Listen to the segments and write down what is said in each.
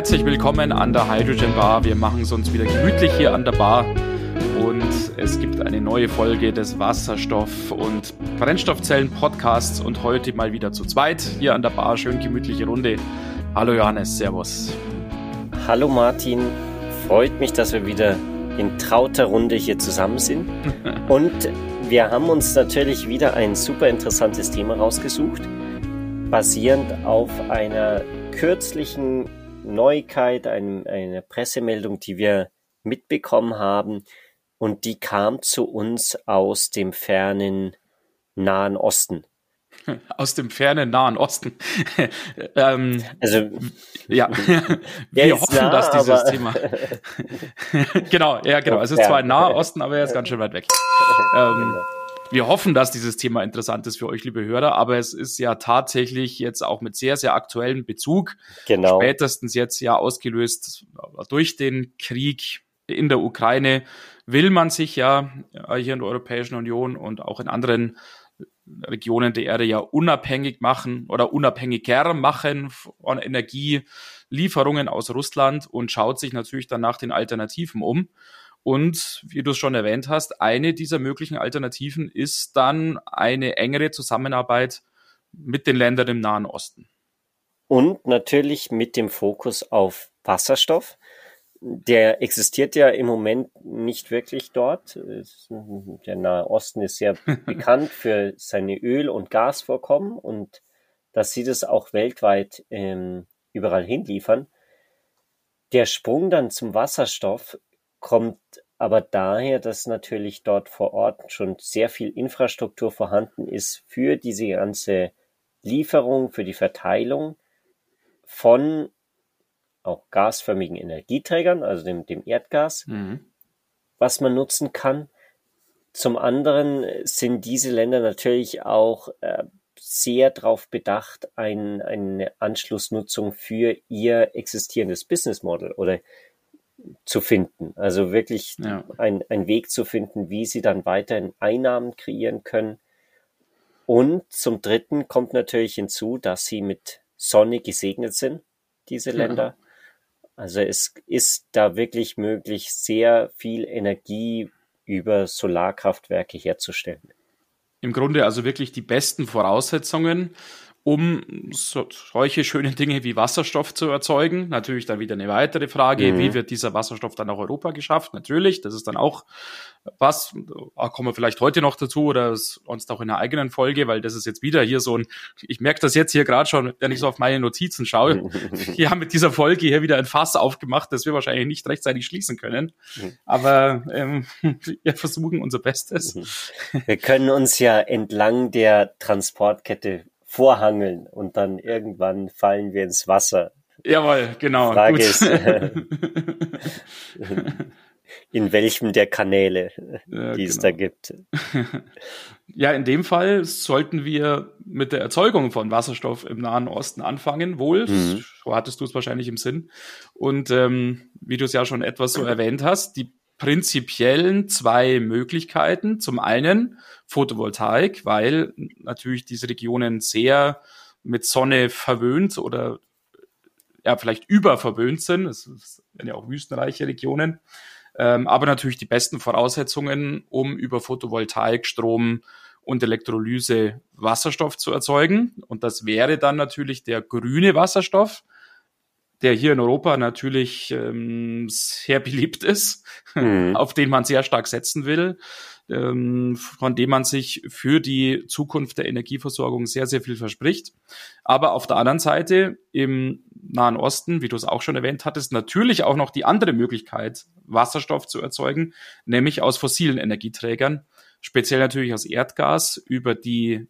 herzlich willkommen an der Hydrogen Bar. Wir machen es uns wieder gemütlich hier an der Bar und es gibt eine neue Folge des Wasserstoff- und Brennstoffzellen-Podcasts und heute mal wieder zu zweit hier an der Bar. Schön gemütliche Runde. Hallo Johannes, Servus. Hallo Martin, freut mich, dass wir wieder in trauter Runde hier zusammen sind. Und wir haben uns natürlich wieder ein super interessantes Thema rausgesucht, basierend auf einer kürzlichen Neuigkeit, ein, eine Pressemeldung, die wir mitbekommen haben. Und die kam zu uns aus dem fernen Nahen Osten. Aus dem fernen Nahen Osten. ähm, also, ja, wir hoffen, nah, dass dieses Thema. genau, ja, genau. Es ist zwar im Nahen Osten, aber er ist ganz schön weit weg. Ähm, genau. Wir hoffen, dass dieses Thema interessant ist für euch, liebe Hörer, aber es ist ja tatsächlich jetzt auch mit sehr, sehr aktuellem Bezug. Genau. Spätestens jetzt ja ausgelöst durch den Krieg in der Ukraine will man sich ja hier in der Europäischen Union und auch in anderen Regionen der Erde ja unabhängig machen oder unabhängiger machen von Energielieferungen aus Russland und schaut sich natürlich dann nach den Alternativen um. Und wie du es schon erwähnt hast, eine dieser möglichen Alternativen ist dann eine engere Zusammenarbeit mit den Ländern im Nahen Osten. Und natürlich mit dem Fokus auf Wasserstoff. Der existiert ja im Moment nicht wirklich dort. Der Nahe Osten ist sehr bekannt für seine Öl- und Gasvorkommen und dass sie das auch weltweit ähm, überall hinliefern. Der Sprung dann zum Wasserstoff kommt aber daher, dass natürlich dort vor Ort schon sehr viel Infrastruktur vorhanden ist für diese ganze Lieferung, für die Verteilung von auch gasförmigen Energieträgern, also dem, dem Erdgas, mhm. was man nutzen kann. Zum anderen sind diese Länder natürlich auch äh, sehr darauf bedacht, ein, eine Anschlussnutzung für ihr existierendes Business Model oder zu finden. Also wirklich ja. ein, ein Weg zu finden, wie sie dann weiterhin Einnahmen kreieren können. Und zum Dritten kommt natürlich hinzu, dass sie mit Sonne gesegnet sind, diese Länder. Ja. Also es ist da wirklich möglich, sehr viel Energie über Solarkraftwerke herzustellen. Im Grunde also wirklich die besten Voraussetzungen um so, solche schönen Dinge wie Wasserstoff zu erzeugen. Natürlich dann wieder eine weitere Frage, mhm. wie wird dieser Wasserstoff dann nach Europa geschafft? Natürlich, das ist dann auch was, da kommen wir vielleicht heute noch dazu oder sonst auch in einer eigenen Folge, weil das ist jetzt wieder hier so ein, ich merke das jetzt hier gerade schon, wenn ich so auf meine Notizen schaue, wir haben mit dieser Folge hier wieder ein Fass aufgemacht, das wir wahrscheinlich nicht rechtzeitig schließen können, mhm. aber ähm, wir versuchen unser Bestes. Mhm. Wir können uns ja entlang der Transportkette vorhangeln und dann irgendwann fallen wir ins Wasser. Jawohl, genau. Frage gut. ist, äh, in welchem der Kanäle, ja, die es genau. da gibt. Ja, in dem Fall sollten wir mit der Erzeugung von Wasserstoff im Nahen Osten anfangen, wohl. Mhm. So hattest du es wahrscheinlich im Sinn. Und ähm, wie du es ja schon etwas so erwähnt hast, die prinzipiellen zwei Möglichkeiten. Zum einen Photovoltaik, weil natürlich diese Regionen sehr mit Sonne verwöhnt oder ja, vielleicht überverwöhnt sind. Es sind ja auch wüstenreiche Regionen. Ähm, aber natürlich die besten Voraussetzungen, um über Photovoltaik Strom und Elektrolyse Wasserstoff zu erzeugen. Und das wäre dann natürlich der grüne Wasserstoff, der hier in Europa natürlich ähm, sehr beliebt ist, mhm. auf den man sehr stark setzen will, ähm, von dem man sich für die Zukunft der Energieversorgung sehr, sehr viel verspricht. Aber auf der anderen Seite im Nahen Osten, wie du es auch schon erwähnt hattest, natürlich auch noch die andere Möglichkeit, Wasserstoff zu erzeugen, nämlich aus fossilen Energieträgern, speziell natürlich aus Erdgas über die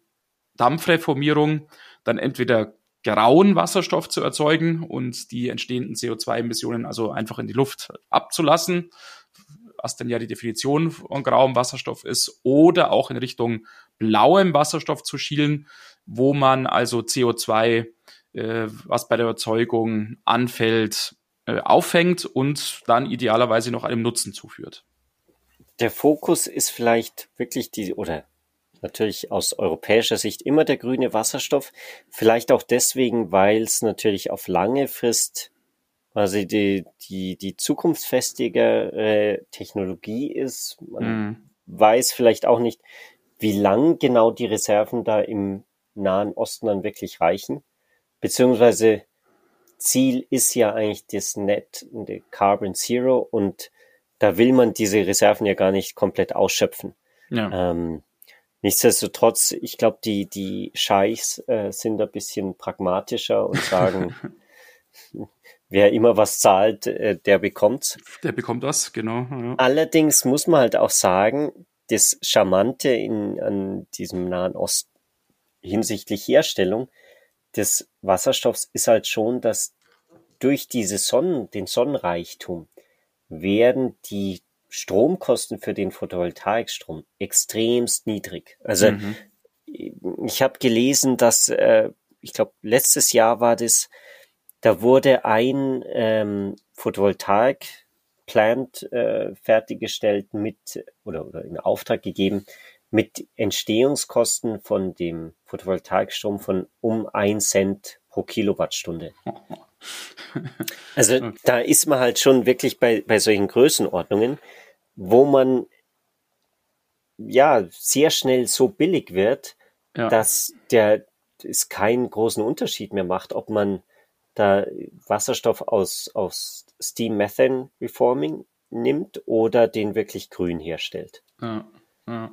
Dampfreformierung, dann entweder grauen Wasserstoff zu erzeugen und die entstehenden CO2-Emissionen also einfach in die Luft abzulassen, was dann ja die Definition von grauem Wasserstoff ist, oder auch in Richtung blauem Wasserstoff zu schielen, wo man also CO2, äh, was bei der Erzeugung anfällt, äh, auffängt und dann idealerweise noch einem Nutzen zuführt. Der Fokus ist vielleicht wirklich die, oder natürlich aus europäischer Sicht immer der grüne Wasserstoff. Vielleicht auch deswegen, weil es natürlich auf lange Frist quasi die, die, die zukunftsfestigere Technologie ist. Man mhm. weiß vielleicht auch nicht, wie lang genau die Reserven da im Nahen Osten dann wirklich reichen. Beziehungsweise Ziel ist ja eigentlich das Net, der Carbon Zero und da will man diese Reserven ja gar nicht komplett ausschöpfen. Ja. Ähm, nichtsdestotrotz, ich glaube, die, die Scheichs äh, sind ein bisschen pragmatischer und sagen, wer immer was zahlt, äh, der bekommt's. Der bekommt das, genau. Ja. Allerdings muss man halt auch sagen, das Charmante in, an diesem Nahen Osten hinsichtlich Herstellung des Wasserstoffs ist halt schon, dass durch diese Sonnen, den Sonnenreichtum werden die Stromkosten für den Photovoltaikstrom extremst niedrig. Also mhm. ich habe gelesen, dass äh, ich glaube letztes Jahr war das, da wurde ein ähm, Photovoltaik Plant äh, fertiggestellt mit oder, oder in Auftrag gegeben mit Entstehungskosten von dem Photovoltaikstrom von um ein Cent pro Kilowattstunde. Also da ist man halt schon wirklich bei, bei solchen Größenordnungen, wo man ja sehr schnell so billig wird, ja. dass der es keinen großen Unterschied mehr macht, ob man da Wasserstoff aus, aus Steam Methane Reforming nimmt oder den wirklich grün herstellt. Ja, ja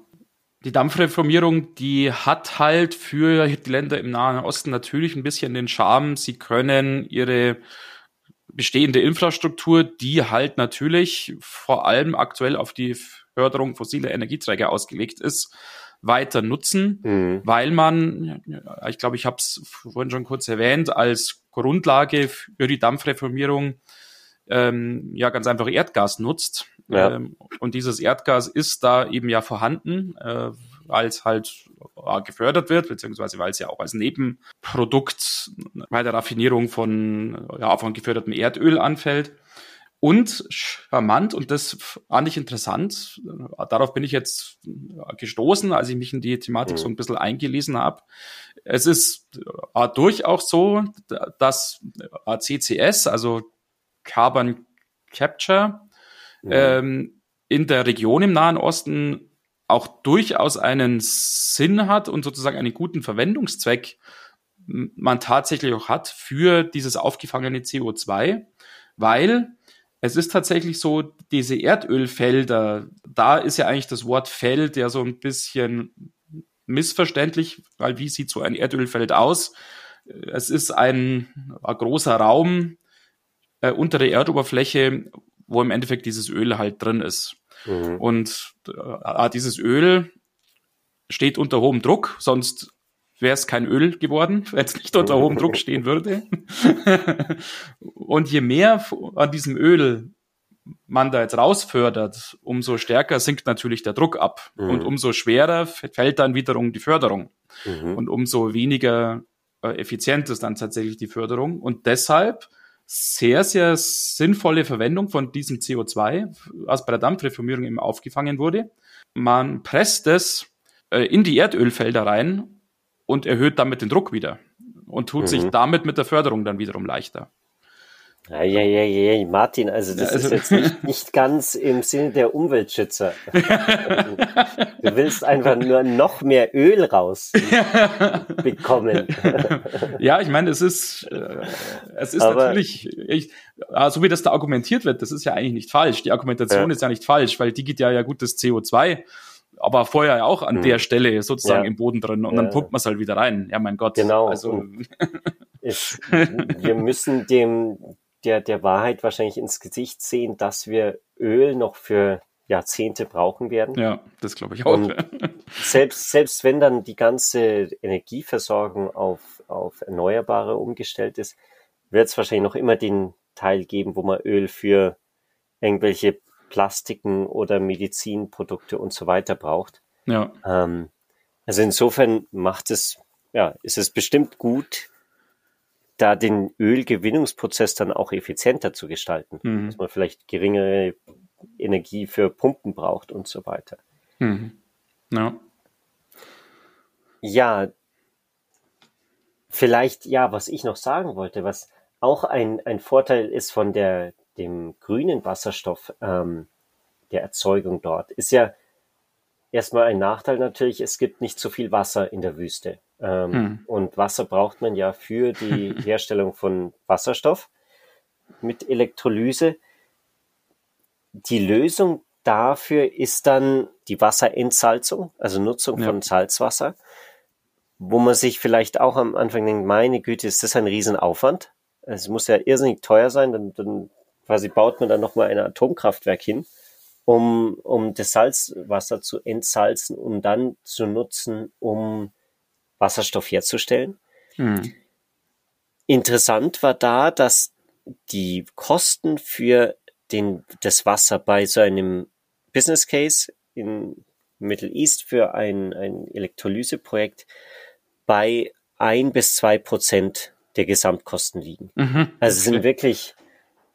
die Dampfreformierung, die hat halt für die Länder im Nahen Osten natürlich ein bisschen den Charme. Sie können ihre bestehende Infrastruktur, die halt natürlich vor allem aktuell auf die Förderung fossiler Energieträger ausgelegt ist, weiter nutzen, mhm. weil man, ich glaube, ich habe es vorhin schon kurz erwähnt, als Grundlage für die Dampfreformierung ähm, ja ganz einfach Erdgas nutzt. Ja. Ähm, und dieses Erdgas ist da eben ja vorhanden, äh, weil es halt äh, gefördert wird, beziehungsweise weil es ja auch als Nebenprodukt bei der Raffinierung von, ja, von gefördertem Erdöl anfällt. Und charmant, und das fand ich interessant, darauf bin ich jetzt gestoßen, als ich mich in die Thematik mhm. so ein bisschen eingelesen habe. Es ist äh, durchaus so, dass äh, CCS, also Carbon Capture, mhm. ähm, in der Region im Nahen Osten auch durchaus einen Sinn hat und sozusagen einen guten Verwendungszweck man tatsächlich auch hat für dieses aufgefangene CO2, weil es ist tatsächlich so, diese Erdölfelder, da ist ja eigentlich das Wort Feld ja so ein bisschen missverständlich, weil wie sieht so ein Erdölfeld aus? Es ist ein, ein großer Raum äh, unter der Erdoberfläche, wo im Endeffekt dieses Öl halt drin ist. Mhm. Und äh, dieses Öl steht unter hohem Druck, sonst wäre es kein Öl geworden, wenn es nicht unter hohem Druck stehen würde. und je mehr an diesem Öl man da jetzt rausfördert, umso stärker sinkt natürlich der Druck ab. Mhm. Und umso schwerer fällt dann wiederum die Förderung. Mhm. Und umso weniger äh, effizient ist dann tatsächlich die Förderung. Und deshalb sehr, sehr sinnvolle Verwendung von diesem CO2, was bei der Dampfreformierung eben aufgefangen wurde. Man presst es äh, in die Erdölfelder rein und erhöht damit den Druck wieder und tut mhm. sich damit mit der Förderung dann wiederum leichter. Ja, ja, ja, ja, Martin, also das also, ist jetzt nicht, nicht ganz im Sinne der Umweltschützer. du willst einfach nur noch mehr Öl raus bekommen. ja, ich meine, es ist, äh, es ist Aber, natürlich, ich, so wie das da argumentiert wird, das ist ja eigentlich nicht falsch. Die Argumentation ja. ist ja nicht falsch, weil die geht ja ja gut das CO2 aber vorher ja auch an hm. der Stelle sozusagen ja. im Boden drin und ja. dann pumpt man es halt wieder rein. Ja, mein Gott. Genau. Also wir müssen dem der, der Wahrheit wahrscheinlich ins Gesicht sehen, dass wir Öl noch für Jahrzehnte brauchen werden. Ja, das glaube ich auch. Und selbst, selbst wenn dann die ganze Energieversorgung auf, auf Erneuerbare umgestellt ist, wird es wahrscheinlich noch immer den Teil geben, wo man Öl für irgendwelche Plastiken oder Medizinprodukte und so weiter braucht. Ja. Ähm, also insofern macht es, ja, ist es bestimmt gut, da den Ölgewinnungsprozess dann auch effizienter zu gestalten, mhm. dass man vielleicht geringere Energie für Pumpen braucht und so weiter. Mhm. Ja. ja, vielleicht, ja, was ich noch sagen wollte, was auch ein, ein Vorteil ist von der, dem grünen Wasserstoff, ähm, der Erzeugung dort, ist ja erstmal ein Nachteil natürlich, es gibt nicht so viel Wasser in der Wüste. Ähm, hm. Und Wasser braucht man ja für die Herstellung von Wasserstoff mit Elektrolyse. Die Lösung dafür ist dann die Wasserentsalzung, also Nutzung ja. von Salzwasser, wo man sich vielleicht auch am Anfang denkt, meine Güte, ist das ein Riesenaufwand? Es muss ja irrsinnig teuer sein, dann, dann quasi baut man dann nochmal ein Atomkraftwerk hin, um, um das Salzwasser zu entsalzen, um dann zu nutzen, um Wasserstoff herzustellen. Hm. Interessant war da, dass die Kosten für den, das Wasser bei so einem Business Case in Middle East für ein, ein Elektrolyseprojekt bei ein bis zwei Prozent der Gesamtkosten liegen. Mhm, also es sind wirklich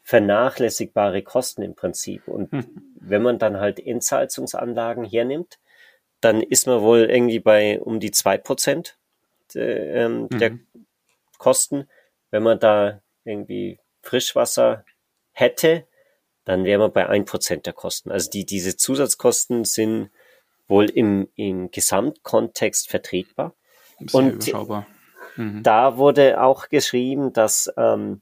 vernachlässigbare Kosten im Prinzip. Und mhm. Wenn man dann halt Entsalzungsanlagen hernimmt, dann ist man wohl irgendwie bei um die zwei Prozent der, ähm, mhm. der Kosten. Wenn man da irgendwie Frischwasser hätte, dann wäre man bei ein Prozent der Kosten. Also die, diese Zusatzkosten sind wohl im, im Gesamtkontext vertretbar. Sehr Und mhm. da wurde auch geschrieben, dass ähm,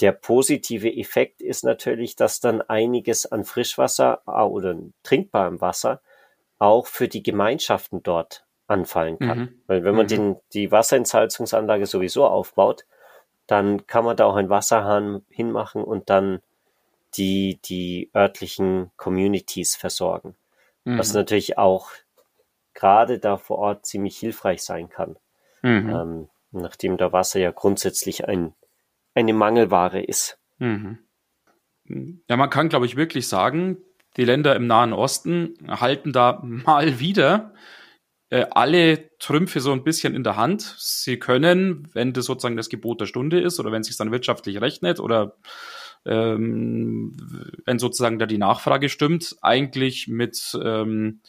der positive Effekt ist natürlich, dass dann einiges an Frischwasser oder trinkbarem Wasser auch für die Gemeinschaften dort anfallen kann. Mhm. Weil wenn man mhm. den, die Wasserentsalzungsanlage sowieso aufbaut, dann kann man da auch einen Wasserhahn hinmachen und dann die die örtlichen Communities versorgen. Mhm. Was natürlich auch gerade da vor Ort ziemlich hilfreich sein kann. Mhm. Ähm, nachdem da Wasser ja grundsätzlich ein, eine Mangelware ist. Mhm. Ja, man kann, glaube ich, wirklich sagen, die Länder im Nahen Osten halten da mal wieder äh, alle Trümpfe so ein bisschen in der Hand. Sie können, wenn das sozusagen das Gebot der Stunde ist oder wenn es sich dann wirtschaftlich rechnet oder ähm, wenn sozusagen da die Nachfrage stimmt, eigentlich mit ähm,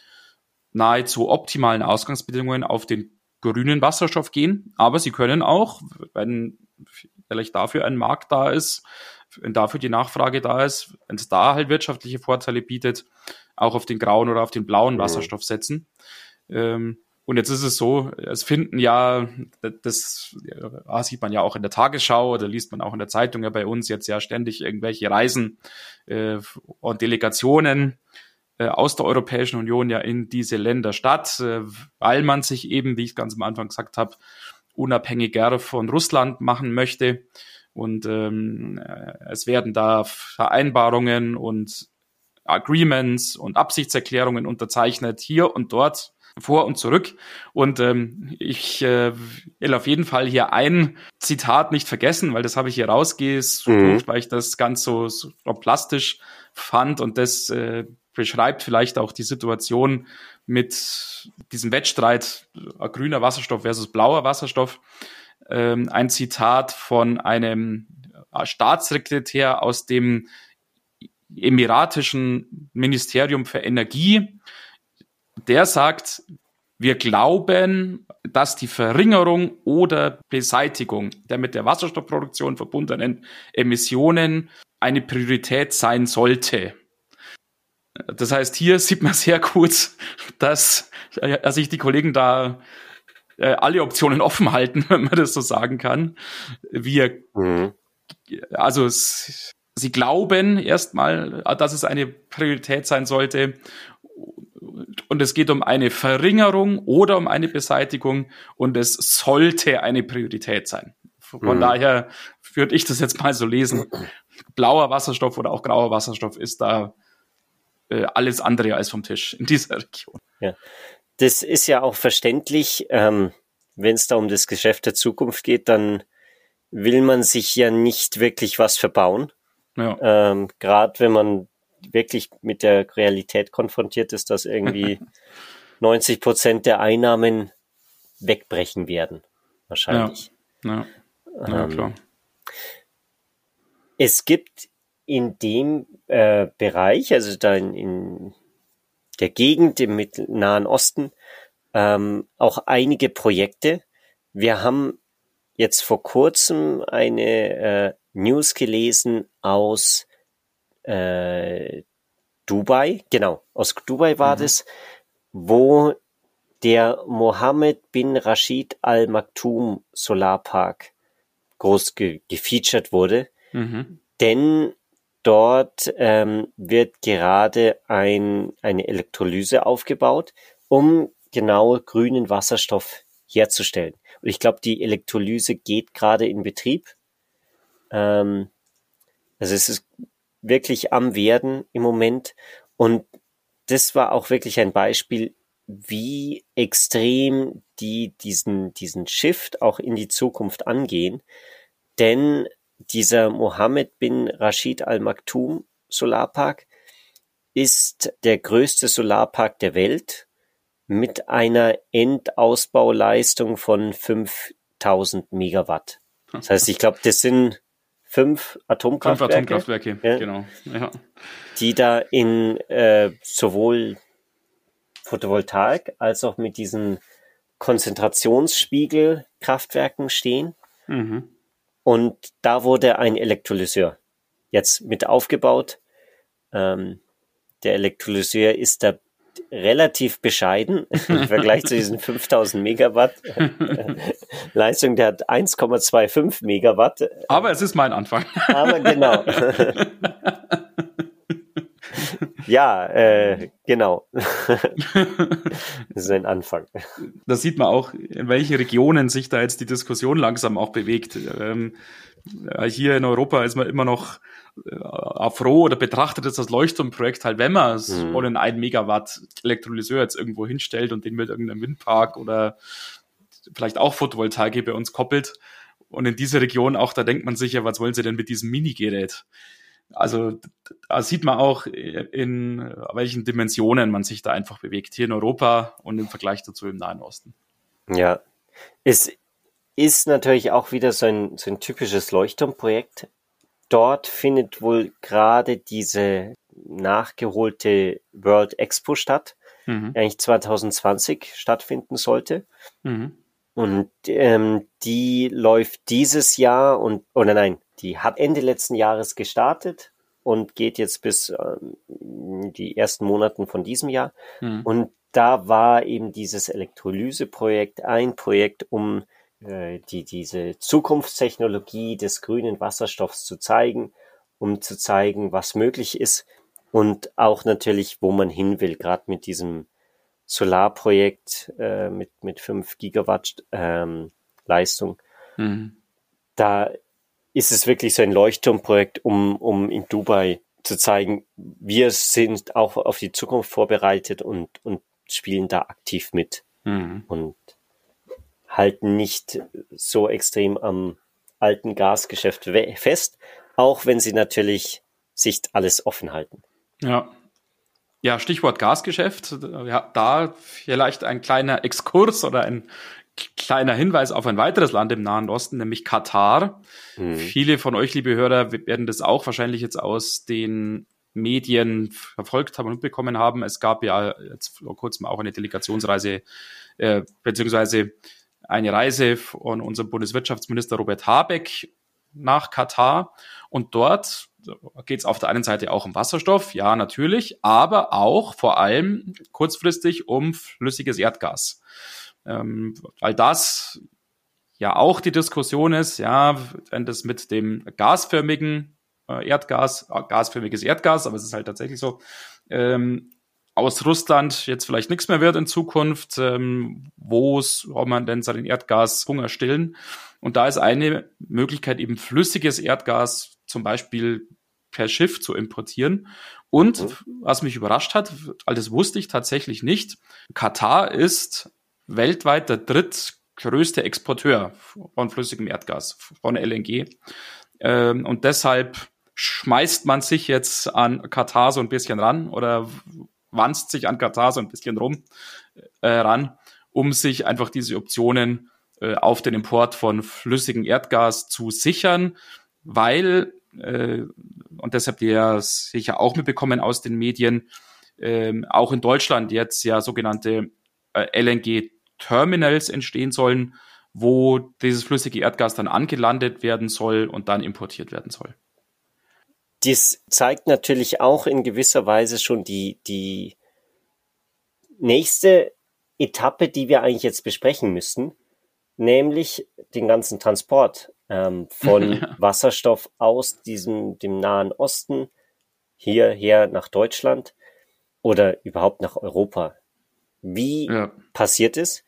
nahezu optimalen Ausgangsbedingungen auf den grünen Wasserstoff gehen. Aber sie können auch, wenn vielleicht dafür ein Markt da ist, wenn dafür die Nachfrage da ist, wenn es da halt wirtschaftliche Vorteile bietet, auch auf den grauen oder auf den blauen mhm. Wasserstoff setzen. Ähm, und jetzt ist es so, es finden ja, das ja, sieht man ja auch in der Tagesschau oder liest man auch in der Zeitung ja bei uns jetzt ja ständig irgendwelche Reisen äh, und Delegationen äh, aus der Europäischen Union ja in diese Länder statt, äh, weil man sich eben, wie ich ganz am Anfang gesagt habe, unabhängiger von Russland machen möchte. Und ähm, es werden da Vereinbarungen und Agreements und Absichtserklärungen unterzeichnet, hier und dort vor und zurück. Und ähm, ich äh, will auf jeden Fall hier ein Zitat nicht vergessen, weil das habe ich hier rausgesucht, mhm. weil ich das ganz so, so plastisch fand und das äh, beschreibt vielleicht auch die Situation mit diesem Wettstreit äh, grüner Wasserstoff versus blauer Wasserstoff. Ähm, ein Zitat von einem äh, Staatssekretär aus dem Emiratischen Ministerium für Energie, der sagt, wir glauben, dass die Verringerung oder Beseitigung der mit der Wasserstoffproduktion verbundenen Emissionen eine Priorität sein sollte. Das heißt, hier sieht man sehr gut, dass äh, sich die Kollegen da äh, alle Optionen offen halten, wenn man das so sagen kann. Wir, mhm. also sie glauben erstmal, dass es eine Priorität sein sollte und es geht um eine Verringerung oder um eine Beseitigung und es sollte eine Priorität sein. Von mhm. daher würde ich das jetzt mal so lesen. Blauer Wasserstoff oder auch grauer Wasserstoff ist da äh, alles andere als vom Tisch in dieser Region. Ja, das ist ja auch verständlich. Ähm, Wenn es da um das Geschäft der Zukunft geht, dann will man sich ja nicht wirklich was verbauen. Ja. Ähm, Gerade wenn man wirklich mit der Realität konfrontiert ist, dass irgendwie 90 Prozent der Einnahmen wegbrechen werden. Wahrscheinlich. Ja, ja. ja ähm, klar. Es gibt in dem äh, Bereich, also da in, in der Gegend im Nahen Osten, ähm, auch einige Projekte. Wir haben jetzt vor kurzem eine äh, News gelesen aus äh, Dubai, genau, aus Dubai war mhm. das, wo der Mohammed bin Rashid Al Maktoum Solarpark groß ge gefeatured wurde. Mhm. Denn dort ähm, wird gerade ein, eine Elektrolyse aufgebaut, um genau grünen Wasserstoff herzustellen. Und ich glaube, die Elektrolyse geht gerade in Betrieb. Ähm, also es ist wirklich am Werden im Moment. Und das war auch wirklich ein Beispiel, wie extrem die diesen, diesen Shift auch in die Zukunft angehen. Denn dieser Mohammed bin Rashid Al Maktoum Solarpark ist der größte Solarpark der Welt mit einer Endausbauleistung von 5000 Megawatt. Das heißt, ich glaube, das sind fünf Atomkraftwerke, fünf Atomkraftwerke ja, genau. Ja. die da in äh, sowohl Photovoltaik als auch mit diesen Konzentrationsspiegelkraftwerken stehen. Mhm. Und da wurde ein Elektrolyseur jetzt mit aufgebaut. Ähm, der Elektrolyseur ist da relativ bescheiden im Vergleich zu diesen 5000 Megawatt Leistung. Der hat 1,25 Megawatt. Aber es ist mein Anfang. Aber genau. Ja, äh, genau. das ist ein Anfang. Da sieht man auch, in welchen Regionen sich da jetzt die Diskussion langsam auch bewegt. Ähm, hier in Europa ist man immer noch äh, froh oder betrachtet es als Leuchtturmprojekt halt, wenn man so mhm. einen 1 Megawatt Elektrolyseur jetzt irgendwo hinstellt und den mit irgendeinem Windpark oder vielleicht auch Photovoltaik bei uns koppelt. Und in dieser Region auch, da denkt man sich ja, was wollen sie denn mit diesem Minigerät? Also da sieht man auch, in welchen Dimensionen man sich da einfach bewegt, hier in Europa und im Vergleich dazu im Nahen Osten. Ja, es ist natürlich auch wieder so ein, so ein typisches Leuchtturmprojekt. Dort findet wohl gerade diese nachgeholte World Expo statt, mhm. die eigentlich 2020 stattfinden sollte. Mhm. Und ähm, die läuft dieses Jahr und, oder nein, die hat Ende letzten Jahres gestartet und geht jetzt bis ähm, die ersten Monaten von diesem Jahr. Mhm. Und da war eben dieses Elektrolyseprojekt ein Projekt, um äh, die, diese Zukunftstechnologie des grünen Wasserstoffs zu zeigen, um zu zeigen, was möglich ist und auch natürlich, wo man hin will, gerade mit diesem Solarprojekt äh, mit, mit fünf Gigawatt ähm, Leistung. Mhm. Da ist es wirklich so ein Leuchtturmprojekt, um, um in Dubai zu zeigen, wir sind auch auf die Zukunft vorbereitet und, und spielen da aktiv mit mhm. und halten nicht so extrem am alten Gasgeschäft fest, auch wenn sie natürlich sich alles offen halten. Ja. Ja, Stichwort Gasgeschäft. Ja, da vielleicht ein kleiner Exkurs oder ein kleiner Hinweis auf ein weiteres Land im Nahen Osten, nämlich Katar. Mhm. Viele von euch, liebe Hörer, werden das auch wahrscheinlich jetzt aus den Medien verfolgt haben und mitbekommen haben. Es gab ja jetzt vor kurzem auch eine Delegationsreise, äh, beziehungsweise eine Reise von unserem Bundeswirtschaftsminister Robert Habeck nach Katar. Und dort geht es auf der einen Seite auch um Wasserstoff, ja, natürlich, aber auch vor allem kurzfristig um flüssiges Erdgas ähm, weil das ja auch die Diskussion ist, ja, wenn das mit dem gasförmigen äh, Erdgas, äh, gasförmiges Erdgas, aber es ist halt tatsächlich so, ähm, aus Russland jetzt vielleicht nichts mehr wird in Zukunft, ähm, wo soll man denn seinen Erdgashunger stillen? Und da ist eine Möglichkeit eben flüssiges Erdgas zum Beispiel per Schiff zu importieren. Und mhm. was mich überrascht hat, all das wusste ich tatsächlich nicht, Katar ist weltweit der drittgrößte Exporteur von flüssigem Erdgas, von LNG. Ähm, und deshalb schmeißt man sich jetzt an Katar so ein bisschen ran oder wanzt sich an Katar so ein bisschen rum äh, ran, um sich einfach diese Optionen äh, auf den Import von flüssigem Erdgas zu sichern, weil, äh, und deshalb ihr sicher auch mitbekommen aus den Medien, äh, auch in Deutschland jetzt ja sogenannte äh, LNG Terminals entstehen sollen, wo dieses flüssige Erdgas dann angelandet werden soll und dann importiert werden soll. Das zeigt natürlich auch in gewisser Weise schon die, die nächste Etappe, die wir eigentlich jetzt besprechen müssten, nämlich den ganzen Transport ähm, von ja. Wasserstoff aus diesem dem Nahen Osten hierher nach Deutschland oder überhaupt nach Europa. Wie ja. passiert es?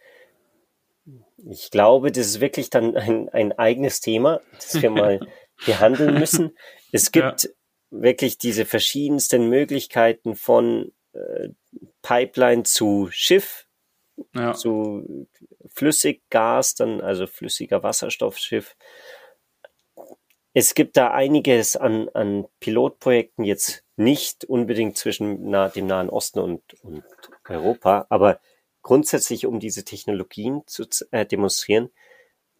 Ich glaube, das ist wirklich dann ein, ein eigenes Thema, das wir mal behandeln müssen. Es gibt ja. wirklich diese verschiedensten Möglichkeiten von äh, Pipeline zu Schiff, ja. zu Flüssiggas, dann also flüssiger Wasserstoffschiff. Es gibt da einiges an, an Pilotprojekten jetzt nicht unbedingt zwischen nah, dem Nahen Osten und, und Europa, aber grundsätzlich um diese Technologien zu äh, demonstrieren.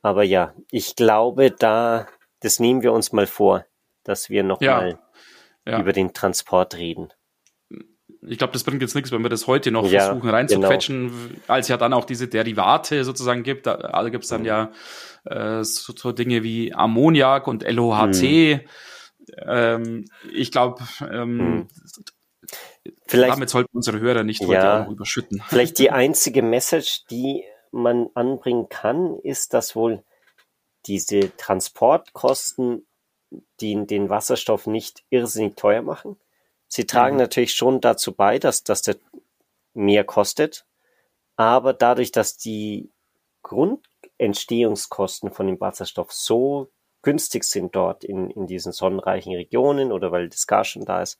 Aber ja, ich glaube, da, das nehmen wir uns mal vor, dass wir nochmal ja. ja. über den Transport reden ich glaube, das bringt jetzt nichts, wenn wir das heute noch ja, versuchen reinzuquetschen, genau. als ja dann auch diese Derivate sozusagen gibt. Da, da gibt es dann mhm. ja äh, so, so, Dinge wie Ammoniak und LOHC. Mhm. Ähm, ich glaube, ähm, mhm. Vielleicht, damit sollten unsere Hörer nicht ja, überschütten. Vielleicht die einzige Message, die man anbringen kann, ist, dass wohl diese Transportkosten die den Wasserstoff nicht irrsinnig teuer machen. Sie tragen mhm. natürlich schon dazu bei, dass, dass der mehr kostet, aber dadurch, dass die Grundentstehungskosten von dem Wasserstoff so günstig sind dort in, in diesen sonnenreichen Regionen oder weil das Gas schon da ist,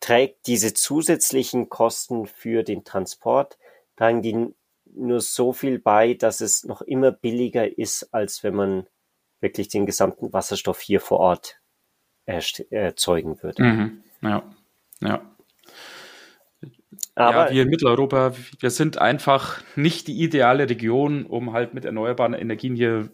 trägt diese zusätzlichen Kosten für den Transport, tragen die nur so viel bei, dass es noch immer billiger ist, als wenn man wirklich den gesamten Wasserstoff hier vor Ort erzeugen würde. Mhm, ja. Ja. Aber ja, wir in Mitteleuropa, wir sind einfach nicht die ideale Region, um halt mit erneuerbaren Energien hier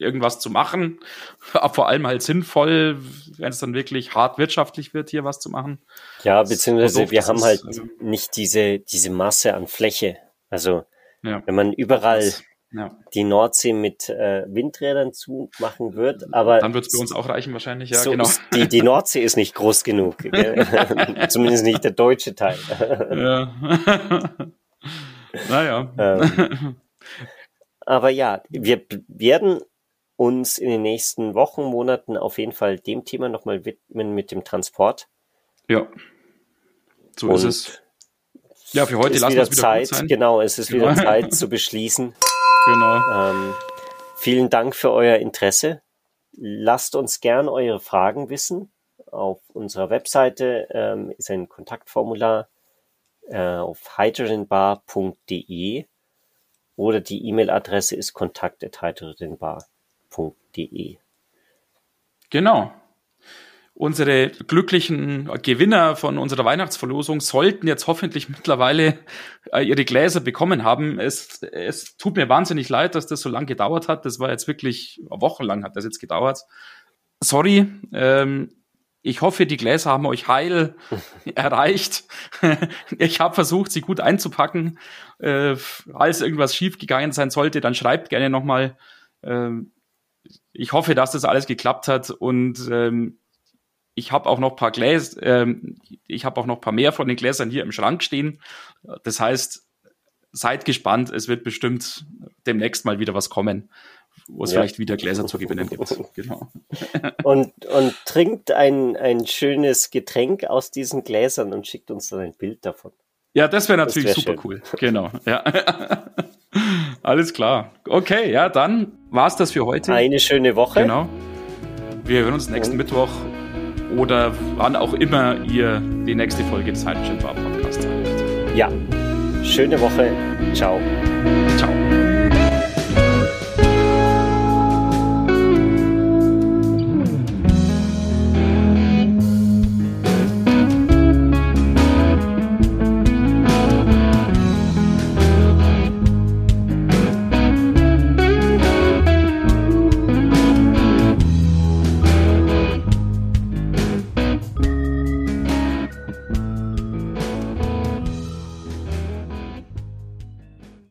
irgendwas zu machen. Aber vor allem halt sinnvoll, wenn es dann wirklich hart wirtschaftlich wird, hier was zu machen. Ja, beziehungsweise wir haben halt also, nicht diese, diese Masse an Fläche. Also, ja, wenn man überall das, ja. die Nordsee mit äh, Windrädern zumachen wird. Aber dann wird es bei uns auch reichen wahrscheinlich, ja, so genau. Die, die Nordsee ist nicht groß genug. Zumindest nicht der deutsche Teil. ja. naja. Ähm, aber ja, wir werden uns in den nächsten Wochen, Monaten auf jeden Fall dem Thema nochmal widmen mit dem Transport. Ja. So Und ist es. Ja, für heute lassen wir es wieder Zeit. Sein. Genau, es ist genau. wieder Zeit zu beschließen. Genau. Ähm, vielen Dank für euer Interesse. Lasst uns gern eure Fragen wissen. Auf unserer Webseite ähm, ist ein Kontaktformular äh, auf hydrogenbar.de oder die E-Mail-Adresse ist kontakt.hydrogenbar.de. Genau. Unsere glücklichen Gewinner von unserer Weihnachtsverlosung sollten jetzt hoffentlich mittlerweile äh, ihre Gläser bekommen haben. Es, es tut mir wahnsinnig leid, dass das so lange gedauert hat. Das war jetzt wirklich wochenlang hat das jetzt gedauert. Sorry. Ähm, ich hoffe, die Gläser haben euch heil erreicht. ich habe versucht, sie gut einzupacken. Äh, als irgendwas schief gegangen sein sollte, dann schreibt gerne nochmal. Ähm, ich hoffe, dass das alles geklappt hat und ähm, ich habe auch noch paar Gläser, ähm, ich habe auch noch paar mehr von den Gläsern hier im Schrank stehen. Das heißt, seid gespannt, es wird bestimmt demnächst mal wieder was kommen, wo es ja. vielleicht wieder Gläser zu gewinnen gibt. Genau. Und, und trinkt ein, ein schönes Getränk aus diesen Gläsern und schickt uns dann ein Bild davon. Ja, das wäre natürlich wär super schön. cool. Genau. Ja. Alles klar. Okay, ja, dann war's das für heute. Eine schöne Woche. Genau. Wir hören uns nächsten und Mittwoch oder wann auch immer ihr die nächste Folge des Hydrogen Bar Podcasts habt. Ja, schöne Woche. Ciao.